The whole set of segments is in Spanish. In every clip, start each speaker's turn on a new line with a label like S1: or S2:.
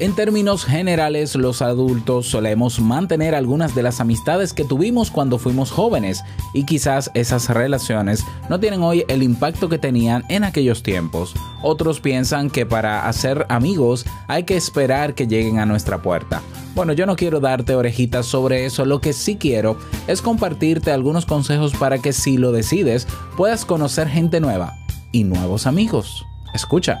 S1: En términos generales, los adultos solemos mantener algunas de las amistades que tuvimos cuando fuimos jóvenes y quizás esas relaciones no tienen hoy el impacto que tenían en aquellos tiempos. Otros piensan que para hacer amigos hay que esperar que lleguen a nuestra puerta. Bueno, yo no quiero darte orejitas sobre eso, lo que sí quiero es compartirte algunos consejos para que si lo decides puedas conocer gente nueva y nuevos amigos. Escucha.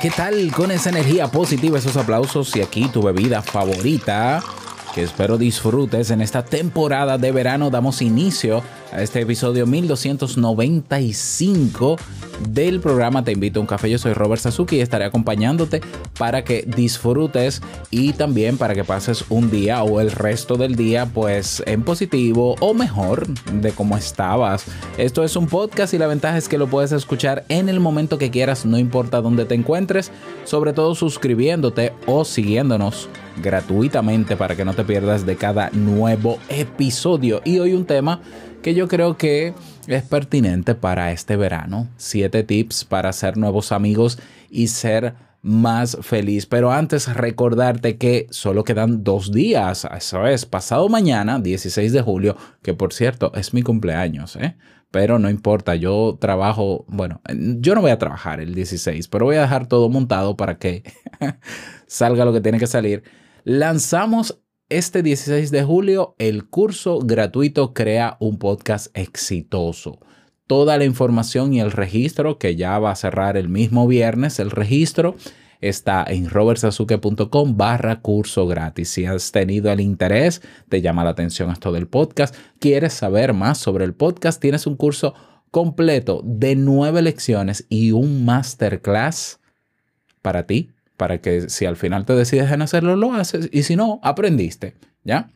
S1: ¿Qué tal? Con esa energía positiva, esos aplausos y aquí tu bebida favorita que espero disfrutes en esta temporada de verano. Damos inicio a este episodio 1295 del programa Te invito a un café. Yo soy Robert Sasuki y estaré acompañándote para que disfrutes y también para que pases un día o el resto del día pues en positivo o mejor de cómo estabas. Esto es un podcast y la ventaja es que lo puedes escuchar en el momento que quieras, no importa dónde te encuentres, sobre todo suscribiéndote o siguiéndonos gratuitamente para que no te pierdas de cada nuevo episodio. Y hoy un tema que yo creo que es pertinente para este verano. Siete tips para hacer nuevos amigos y ser más feliz. Pero antes recordarte que solo quedan dos días. Eso es, pasado mañana, 16 de julio, que por cierto es mi cumpleaños, ¿eh? Pero no importa, yo trabajo, bueno, yo no voy a trabajar el 16, pero voy a dejar todo montado para que salga lo que tiene que salir. Lanzamos este 16 de julio el curso gratuito Crea un podcast exitoso. Toda la información y el registro, que ya va a cerrar el mismo viernes, el registro está en robertsazuke.com barra curso gratis. Si has tenido el interés, te llama la atención esto del podcast, quieres saber más sobre el podcast, tienes un curso completo de nueve lecciones y un masterclass para ti para que si al final te decides en hacerlo, lo haces y si no, aprendiste, ¿ya?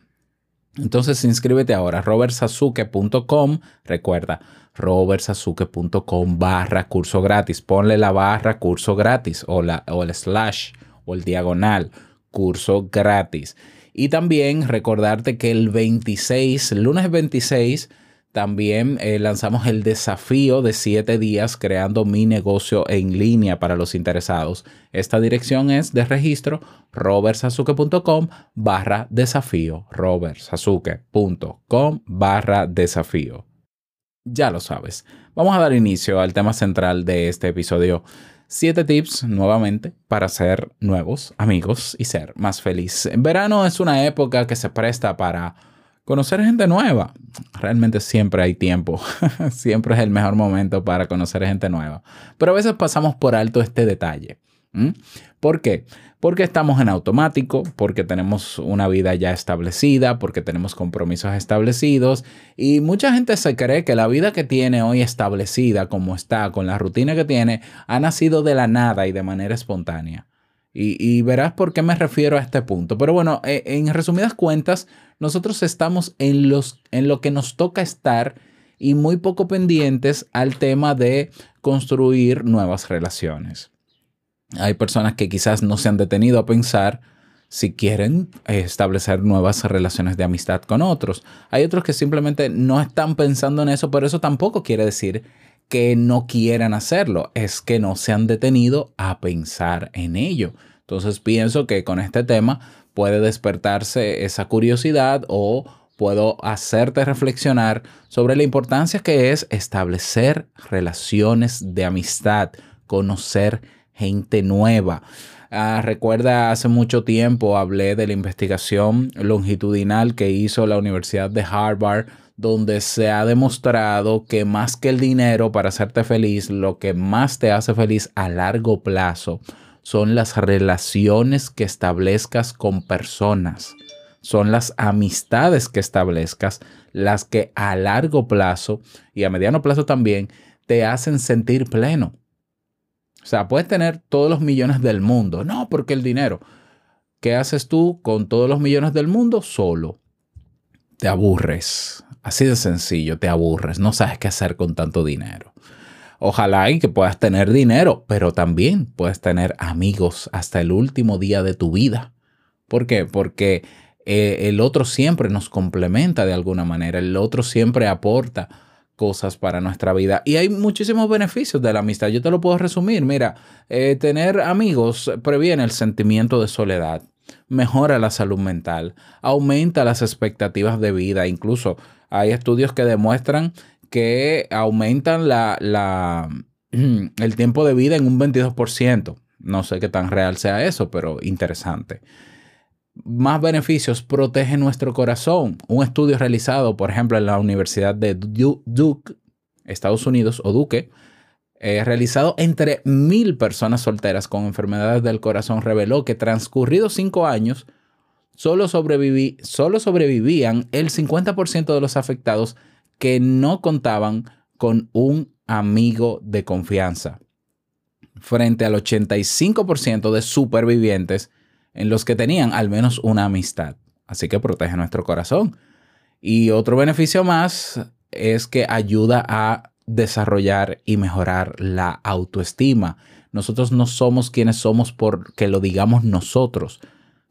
S1: Entonces inscríbete ahora, robertsazuke.com, recuerda, robertsazuke.com barra curso gratis, ponle la barra curso gratis o, la, o el slash o el diagonal curso gratis. Y también recordarte que el 26, el lunes 26, también eh, lanzamos el desafío de 7 días creando mi negocio en línea para los interesados. Esta dirección es de registro robertsazuke.com barra desafío. robertsazuke.com barra desafío. Ya lo sabes. Vamos a dar inicio al tema central de este episodio. 7 tips nuevamente para ser nuevos amigos y ser más feliz. En verano es una época que se presta para Conocer gente nueva. Realmente siempre hay tiempo. siempre es el mejor momento para conocer gente nueva. Pero a veces pasamos por alto este detalle. ¿Por qué? Porque estamos en automático, porque tenemos una vida ya establecida, porque tenemos compromisos establecidos y mucha gente se cree que la vida que tiene hoy establecida, como está, con la rutina que tiene, ha nacido de la nada y de manera espontánea. Y, verás por qué me refiero a este punto. Pero bueno, eh, en resumidas cuentas, nosotros estamos en, los, en lo que nos toca estar y muy poco pendientes al tema de construir nuevas relaciones. Hay personas que quizás no se han detenido a pensar si quieren establecer nuevas relaciones de amistad con otros. Hay otros que simplemente no están pensando en eso, pero eso tampoco quiere decir que no quieran hacerlo, es que no se han detenido a pensar en ello. Entonces pienso que con este tema puede despertarse esa curiosidad o puedo hacerte reflexionar sobre la importancia que es establecer relaciones de amistad, conocer gente nueva. Ah, recuerda, hace mucho tiempo hablé de la investigación longitudinal que hizo la Universidad de Harvard, donde se ha demostrado que más que el dinero para hacerte feliz, lo que más te hace feliz a largo plazo son las relaciones que establezcas con personas. Son las amistades que establezcas las que a largo plazo y a mediano plazo también te hacen sentir pleno. O sea, puedes tener todos los millones del mundo. No, porque el dinero. ¿Qué haces tú con todos los millones del mundo? Solo. Te aburres. Así de sencillo, te aburres. No sabes qué hacer con tanto dinero. Ojalá y que puedas tener dinero, pero también puedes tener amigos hasta el último día de tu vida. ¿Por qué? Porque eh, el otro siempre nos complementa de alguna manera, el otro siempre aporta cosas para nuestra vida. Y hay muchísimos beneficios de la amistad. Yo te lo puedo resumir. Mira, eh, tener amigos previene el sentimiento de soledad, mejora la salud mental, aumenta las expectativas de vida. Incluso hay estudios que demuestran que aumentan la, el tiempo de vida en un 22%. No sé qué tan real sea eso, pero interesante más beneficios protege nuestro corazón. Un estudio realizado, por ejemplo, en la Universidad de Duke, Estados Unidos, o Duque, eh, realizado entre mil personas solteras con enfermedades del corazón, reveló que transcurridos cinco años, solo, sobreviví, solo sobrevivían el 50% de los afectados que no contaban con un amigo de confianza, frente al 85% de supervivientes en los que tenían al menos una amistad. Así que protege nuestro corazón. Y otro beneficio más es que ayuda a desarrollar y mejorar la autoestima. Nosotros no somos quienes somos porque lo digamos nosotros,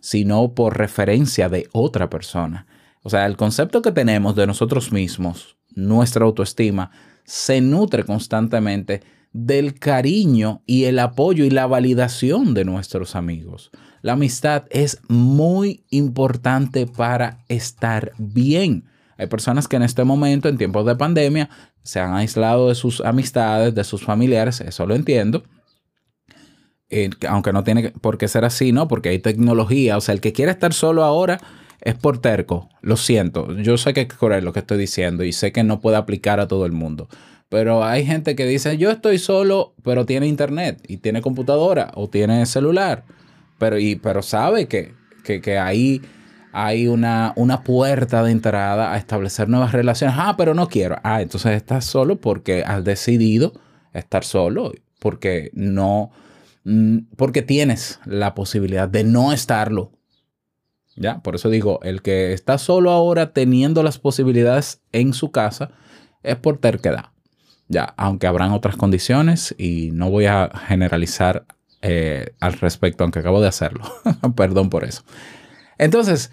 S1: sino por referencia de otra persona. O sea, el concepto que tenemos de nosotros mismos, nuestra autoestima, se nutre constantemente del cariño y el apoyo y la validación de nuestros amigos. La amistad es muy importante para estar bien. Hay personas que en este momento, en tiempos de pandemia, se han aislado de sus amistades, de sus familiares, eso lo entiendo. Eh, aunque no tiene por qué ser así, ¿no? Porque hay tecnología. O sea, el que quiere estar solo ahora es por terco. Lo siento. Yo sé que es correr lo que estoy diciendo y sé que no puede aplicar a todo el mundo. Pero hay gente que dice, yo estoy solo, pero tiene internet y tiene computadora o tiene celular pero, y, pero sabe que, que, ahí hay una, una, puerta de entrada a establecer nuevas relaciones. Ah, pero no quiero. Ah, entonces estás solo porque has decidido estar solo, porque no, mm, porque tienes la posibilidad de no estarlo. ¿Ya? Por eso digo, el que está solo ahora teniendo las posibilidades en su casa es por terquedad. Ya, aunque habrán otras condiciones y no voy a generalizar eh, al respecto, aunque acabo de hacerlo. Perdón por eso. Entonces,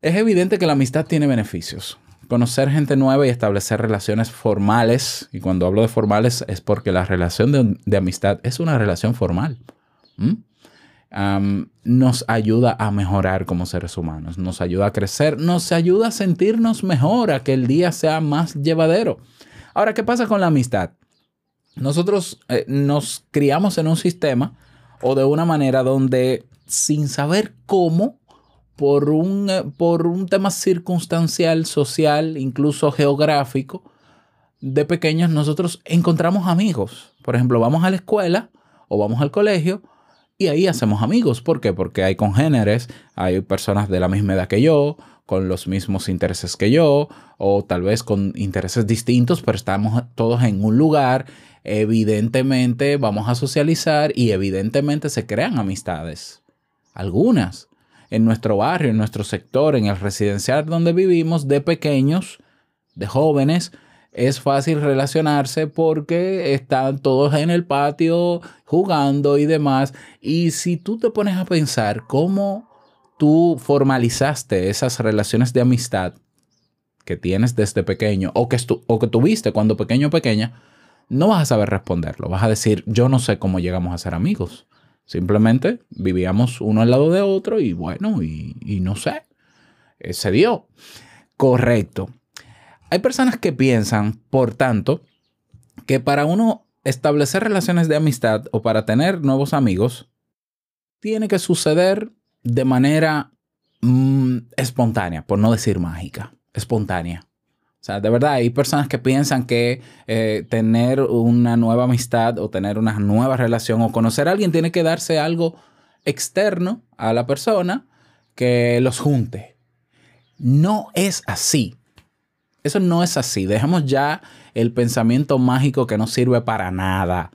S1: es evidente que la amistad tiene beneficios. Conocer gente nueva y establecer relaciones formales, y cuando hablo de formales es porque la relación de, amistad es una relación formal. Nos ayuda a mejorar como seres humanos, nos ayuda a crecer, nos ayuda a sentirnos mejor, a que el día sea más llevadero. Ahora, ¿qué pasa con la amistad? Nosotros eh, nos criamos en un sistema o de una manera donde sin saber cómo, por un, eh, por un tema circunstancial, social, incluso geográfico, de pequeños nosotros encontramos amigos. Por ejemplo, vamos a la escuela o vamos al colegio y ahí hacemos amigos. ¿Por qué? Porque hay congéneres, hay personas de la misma edad que yo, con los mismos intereses que yo, o tal vez con intereses distintos, pero estamos todos en un lugar evidentemente vamos a socializar y evidentemente se crean amistades. Algunas. En nuestro barrio, en nuestro sector, en el residencial donde vivimos, de pequeños, de jóvenes, es fácil relacionarse porque están todos en el patio jugando y demás. Y si tú te pones a pensar cómo tú formalizaste esas relaciones de amistad que tienes desde pequeño o que, o que tuviste cuando pequeño o pequeña, no vas a saber responderlo. Vas a decir, yo no sé cómo llegamos a ser amigos. Simplemente vivíamos uno al lado de otro y bueno, y, no sé, eh, se dio. Correcto. Hay personas que piensan, por tanto, que para uno establecer relaciones de amistad o para tener nuevos amigos, tiene que suceder de manera mm, espontánea, por no decir mágica, espontánea. O sea, de verdad, hay personas que piensan que eh, tener una nueva amistad o tener una nueva relación o conocer a alguien tiene que darse algo externo a la persona que los junte. No es así. Eso no es así. Dejemos ya el pensamiento mágico que no sirve para nada.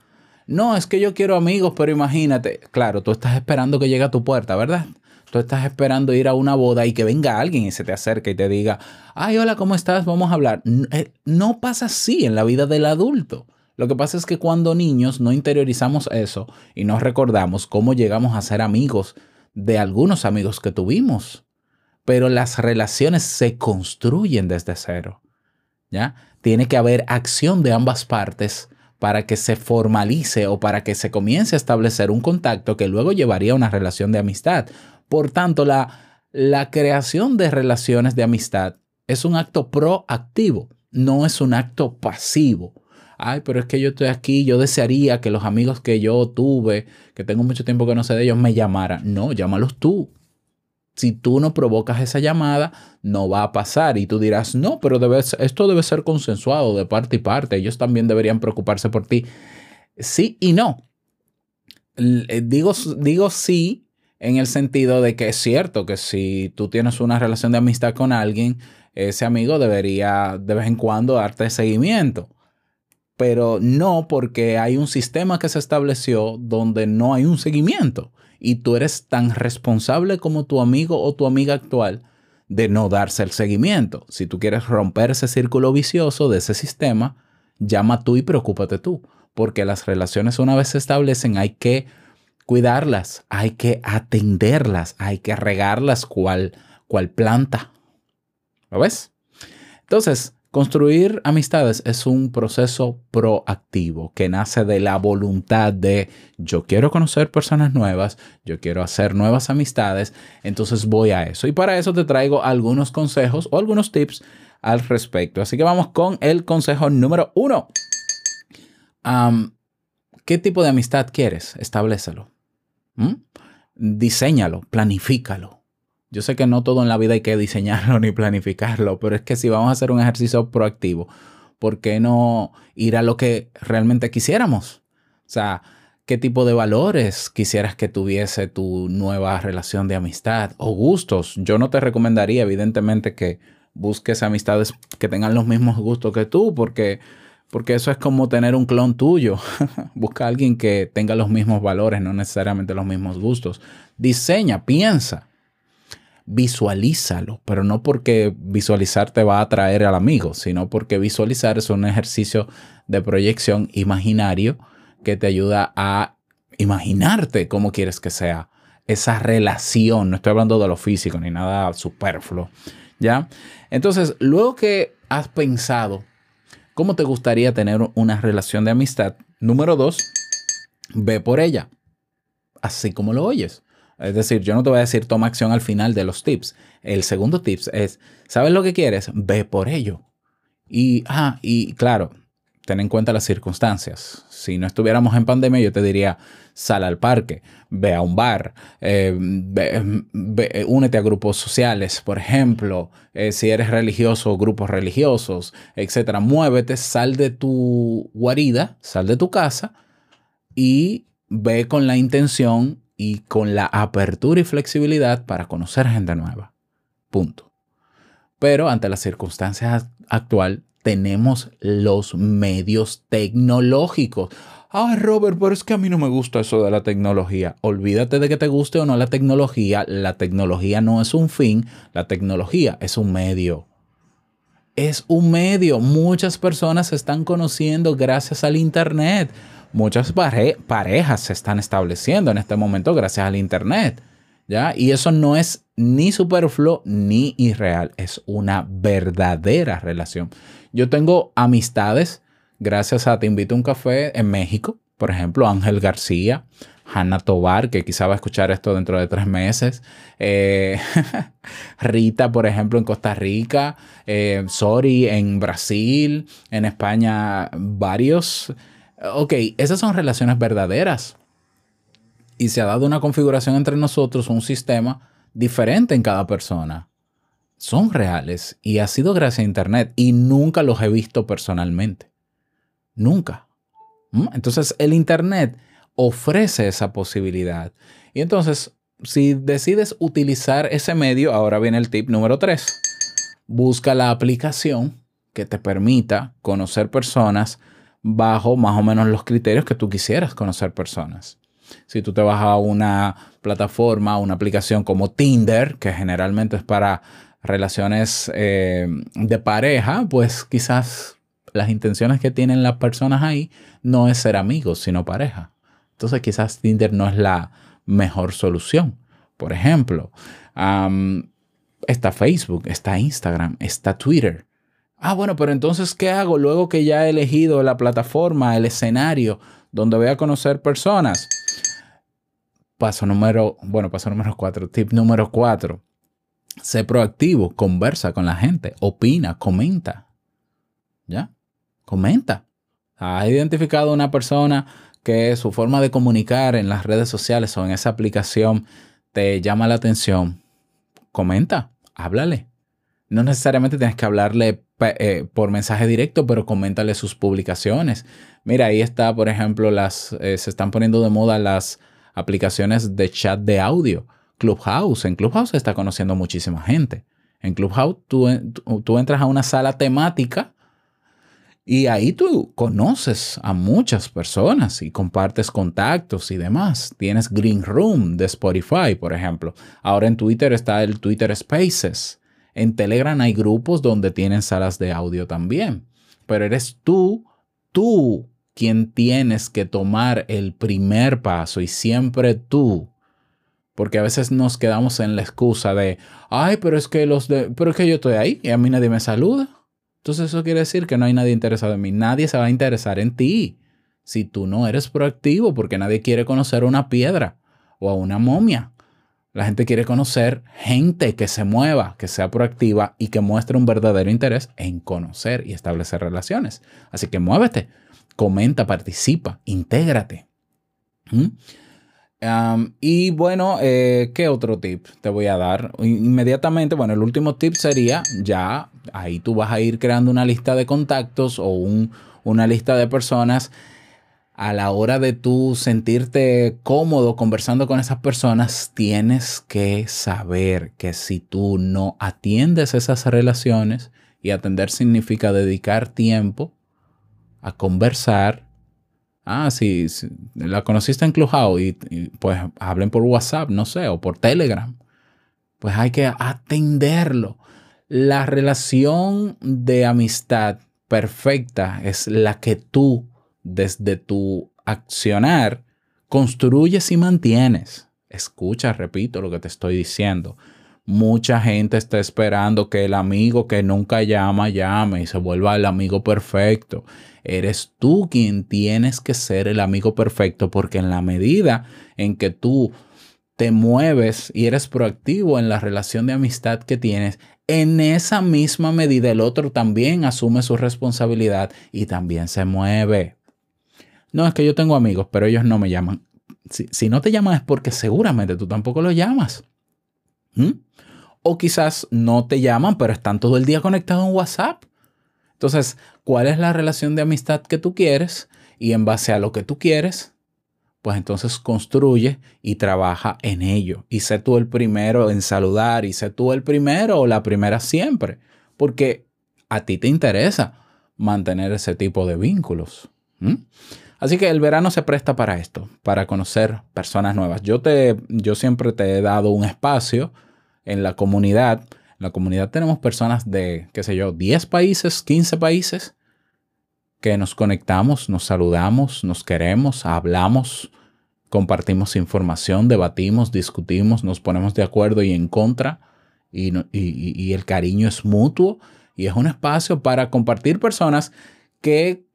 S1: No, es que yo quiero amigos, pero imagínate, claro, tú estás esperando que llegue a tu puerta, ¿verdad? Tú estás esperando ir a una boda y que venga alguien y se te acerque y te diga, ay, hola, ¿cómo estás? Vamos a hablar. Eh, No pasa así en la vida del adulto. Lo que pasa es que cuando niños no interiorizamos eso y no recordamos cómo llegamos a ser amigos de algunos amigos que tuvimos. Pero las relaciones se construyen desde cero. ¿Ya? Tiene que haber acción de ambas partes para que se formalice o para que se comience a establecer un contacto que luego llevaría a una relación de amistad. Por tanto, la, la creación de relaciones de amistad es un acto proactivo, no es un acto pasivo. Ay, pero es que yo estoy aquí, yo desearía que los amigos que yo tuve, que tengo mucho tiempo que no sé de ellos, me llamaran. No, llámalos tú. Si tú no provocas esa llamada, no va a pasar. Y tú dirás, no, pero debe esto debe ser consensuado de parte y parte. Ellos también deberían preocuparse por ti. Sí y no. Eh, Digo, digo sí en el sentido de que es cierto que si tú tienes una relación de amistad con alguien, ese amigo debería de vez en cuando darte seguimiento. Pero no porque hay un sistema que se estableció donde no hay un seguimiento y tú eres tan responsable como tu amigo o tu amiga actual de no darse el seguimiento. Si tú quieres romper ese círculo vicioso de ese sistema, llama tú y preocúpate tú, porque las relaciones una vez se establecen hay que cuidarlas, hay que atenderlas, hay que regarlas cual, cual planta. ¿Lo ves? Entonces, construir amistades es un proceso proactivo que nace de la voluntad de yo quiero conocer personas nuevas, yo quiero hacer nuevas amistades, entonces voy a eso. Y para eso te traigo algunos consejos o algunos tips al respecto. Así que vamos con el consejo número uno. ¿Qué tipo de amistad quieres? Establecelo. ¿Mm? Diseñalo, planifícalo. Yo sé que no todo en la vida hay que diseñarlo ni planificarlo, pero es que si vamos a hacer un ejercicio proactivo, ¿por qué no ir a lo que realmente quisiéramos? O sea, ¿qué tipo de valores quisieras que tuviese tu nueva relación de amistad o gustos? Yo no te recomendaría, evidentemente, que busques amistades que tengan los mismos gustos que tú, porque, porque eso es como tener un clon tuyo. Busca a alguien que tenga los mismos valores, no necesariamente los mismos gustos. Diseña, piensa visualízalo, pero no porque visualizar te va a atraer al amigo, sino porque visualizar es un ejercicio de proyección imaginario que te ayuda a imaginarte cómo quieres que sea esa relación. No estoy hablando de lo físico ni nada superfluo, ¿ya? Entonces, luego que has pensado cómo te gustaría tener una relación de amistad, número dos, ve por ella, así como lo oyes. Es decir, yo no te voy a decir toma acción al final de los tips. El segundo tips es, ¿sabes lo que quieres? Ve por ello. Y, ah, y claro, ten en cuenta las circunstancias. Si no estuviéramos en pandemia, yo te diría, sal al parque, ve a un bar, eh, ve- únete a grupos sociales, por ejemplo, eh, si eres religioso, grupos religiosos, etcétera. Muévete, sal de tu guarida, sal de tu casa y ve con la intención y con la apertura y flexibilidad para conocer gente nueva. Punto. Pero ante las circunstancias actual tenemos los medios tecnológicos. Ah, Robert, pero es que a mí no me gusta eso de la tecnología. Olvídate de que te guste o no la tecnología. La tecnología no es un fin, la tecnología es un medio. Es un medio. Muchas personas se están conociendo gracias al Internet. Muchas pare- parejas se están estableciendo en este momento gracias al Internet. ¿Ya? Y eso no es ni superfluo ni irreal. Es una verdadera relación. Yo tengo amistades gracias a Te invito a un café en México. Por ejemplo, Ángel García, Hanna Tobar, que quizá va a escuchar esto dentro de tres meses. eh, Rita, por ejemplo, en Costa Rica. eh, Sori en Brasil. En España, varios. Ok, esas son relaciones verdaderas. Y se ha dado una configuración entre nosotros, un sistema diferente en cada persona. Son reales y ha sido gracias a Internet y nunca los he visto personalmente. Nunca. ¿Mm? Entonces el Internet ofrece esa posibilidad. Y entonces, si decides utilizar ese medio, ahora viene el tip número 3. Busca la aplicación que te permita conocer personas bajo más o menos los criterios que tú quisieras conocer personas. Si tú te vas a una plataforma, una aplicación como Tinder, que generalmente es para relaciones eh, de pareja, pues quizás las intenciones que tienen las personas ahí no es ser amigos, sino pareja. Entonces quizás Tinder no es la mejor solución. Por ejemplo, está Facebook, está Instagram, está Twitter. Ah, bueno, pero entonces, ¿qué hago luego que ya he elegido la plataforma, el escenario donde voy a conocer personas? Paso número, bueno, paso número cuatro, tip número cuatro. Sé proactivo, conversa con la gente, opina, comenta. ¿Ya? Comenta. ¿Has identificado una persona que su forma de comunicar en las redes sociales o en esa aplicación te llama la atención? Comenta, háblale. No necesariamente tienes que hablarle eh, por mensaje directo, pero coméntale sus publicaciones. Mira, ahí está, por ejemplo, las eh, se están poniendo de moda las aplicaciones de chat de audio. Clubhouse. En Clubhouse se está conociendo muchísima gente. En Clubhouse tú- tú entras a una sala temática y ahí tú conoces a muchas personas y compartes contactos y demás. Tienes Green Room de Spotify, por ejemplo. Ahora en Twitter está el Twitter Spaces. En Telegram hay grupos donde tienen salas de audio también. Pero eres tú, tú quien tienes que tomar el primer paso y siempre tú. Porque a veces nos quedamos en la excusa de, ay, pero es que los de, pero es que yo estoy ahí y a mí nadie me saluda. Entonces eso quiere decir que no hay nadie interesado en mí. Nadie se va a interesar en ti si tú no eres proactivo porque nadie quiere conocer una piedra o a una momia. La gente quiere conocer gente que se mueva, que sea proactiva y que muestre un verdadero interés en conocer y establecer relaciones. Así que muévete, comenta, participa, intégrate. Um, y bueno, eh, ¿qué otro tip te voy a dar? Inmediatamente, bueno, el último tip sería ya, ahí tú vas a ir creando una lista de contactos o un- una lista de personas a la hora de tú sentirte cómodo conversando con esas personas, tienes que saber que si tú no atiendes esas relaciones, y atender significa dedicar tiempo a conversar. Ah, sí, la conociste en Clubhouse y, y, pues hablen por WhatsApp, no sé, o por Telegram. Pues hay que atenderlo. La relación de amistad perfecta es la que tú desde tu accionar construyes y mantienes. Escucha, repito lo que te estoy diciendo. Mucha gente está esperando que el amigo que nunca llama llame y se vuelva el amigo perfecto. Eres tú quien tienes que ser el amigo perfecto porque en la medida en que tú te mueves y eres proactivo en la relación de amistad que tienes, en esa misma medida el otro también asume su responsabilidad y también se mueve. No, es que yo tengo amigos, pero ellos no me llaman. Si, si no te llaman es porque seguramente tú tampoco los llamas. ¿Mm? O quizás no te llaman, pero están todo el día conectados en WhatsApp. Entonces, ¿cuál es la relación de amistad que tú quieres? Y en base a lo que tú quieres, pues entonces construye y trabaja en ello. Y sé tú el primero en saludar y sé tú el primero o la primera siempre, porque a ti te interesa mantener ese tipo de vínculos. ¿Mm? Así que el verano se presta para esto, para conocer personas nuevas. Yo, te, yo siempre te he dado un espacio en la comunidad. En la comunidad tenemos personas de, qué sé yo, 10 países, 15 países, que nos conectamos, nos saludamos, nos queremos, hablamos, compartimos información, debatimos, discutimos, nos ponemos de acuerdo y en contra, y, y el cariño es mutuo, y es un espacio para compartir personas que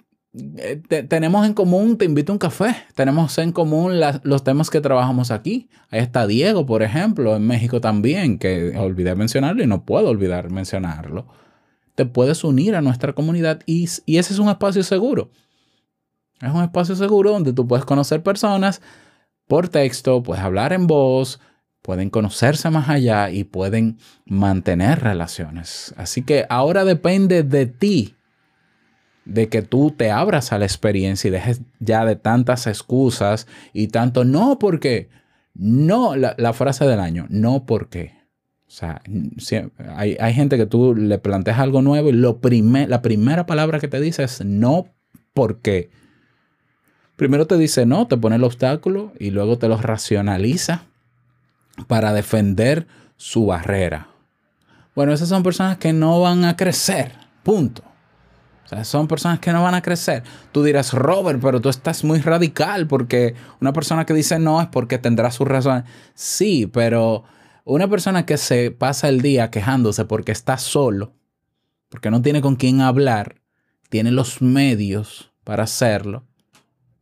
S1: eh, te- tenemos en común, te invito a un café, tenemos en común la- los temas que trabajamos aquí. Ahí está Diego, por ejemplo, en México también, que olvidé mencionarlo y no puedo olvidar mencionarlo. Te puedes unir a nuestra comunidad y, y ese es un espacio seguro. Es un espacio seguro donde tú puedes conocer personas por texto, puedes hablar en voz, pueden conocerse más allá y pueden mantener relaciones. Así que ahora depende de ti de que tú te abras a la experiencia y dejes ya de tantas excusas y tanto no porque, no, la, frase del año, no porque. O sea, hay, hay gente que tú le planteas algo nuevo y lo prime- la primera palabra que te dice es no porque. Primero te dice no, te pone el obstáculo y luego te lo racionaliza para defender su barrera. Bueno, esas son personas que no van a crecer. Punto. Son personas que no van a crecer. Tú dirás, Robert, pero tú estás muy radical porque una persona que dice no es porque tendrá sus razones. Sí, pero una persona que se pasa el día quejándose porque está solo, porque no tiene con quién hablar, tiene los medios para hacerlo,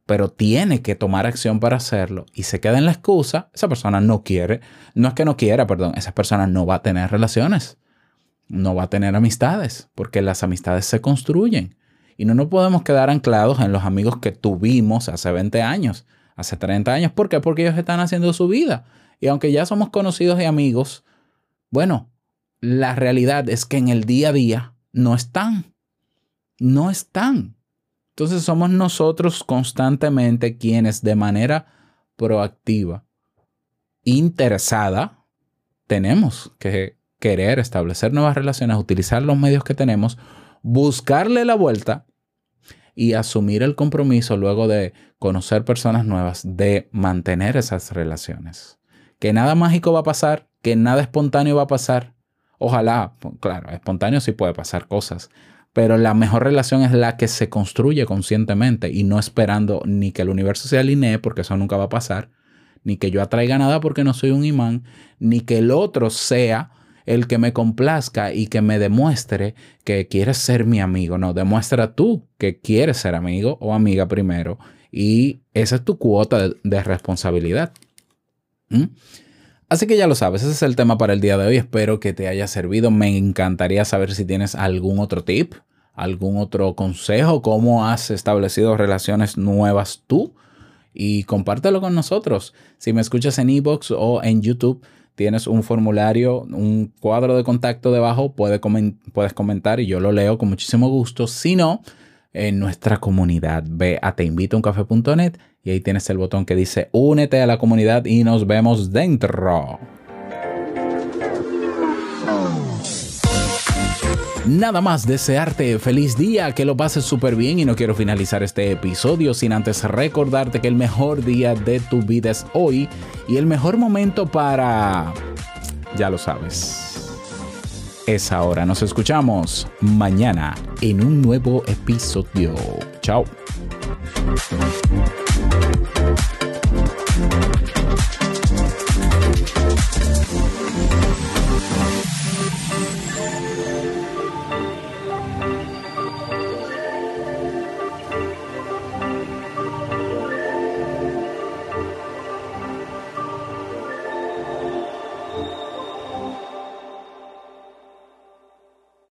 S1: pero tiene que tomar acción para hacerlo y se queda en la excusa, esa persona no quiere, no es que no quiera, perdón, esa persona no va a tener relaciones, no va a tener amistades, porque las amistades se construyen y no nos podemos quedar anclados en los amigos que tuvimos hace 20 años, hace 30 años, ¿por qué? Porque ellos están haciendo su vida y aunque ya somos conocidos y amigos, bueno, la realidad es que en el día a día no están, no están. Entonces somos nosotros constantemente quienes de manera proactiva, interesada, tenemos que querer establecer nuevas relaciones, utilizar los medios que tenemos, buscarle la vuelta y asumir el compromiso luego de conocer personas nuevas, de mantener esas relaciones. Que nada mágico va a pasar, que nada espontáneo va a pasar. Ojalá, claro, espontáneo sí puede pasar cosas, pero la mejor relación es la que se construye conscientemente y no esperando ni que el universo se alinee, porque eso nunca va a pasar, ni que yo atraiga nada porque no soy un imán, ni que el otro sea el que me complazca y que me demuestre que quieres ser mi amigo. No, demuestra tú que quieres ser amigo o amiga primero y esa es tu cuota de, responsabilidad. ¿Mm? Así que ya lo sabes, ese es el tema para el día de hoy. Espero que te haya servido. Me encantaría saber si tienes algún otro tip, algún otro consejo, cómo has establecido relaciones nuevas tú y compártelo con nosotros. Si me escuchas en iBox o en YouTube, tienes un formulario, un cuadro de contacto debajo, puedes comentar y yo lo leo con muchísimo gusto. Si no, en nuestra comunidad, ve a teinvitouncafe.net y ahí tienes el botón que dice únete a la comunidad y nos vemos dentro. Nada más desearte feliz día, que lo pases súper bien y no quiero finalizar este episodio sin antes recordarte que el mejor día de tu vida es hoy y el mejor momento para... ya lo sabes. Es ahora, nos escuchamos mañana en un nuevo episodio. Chao.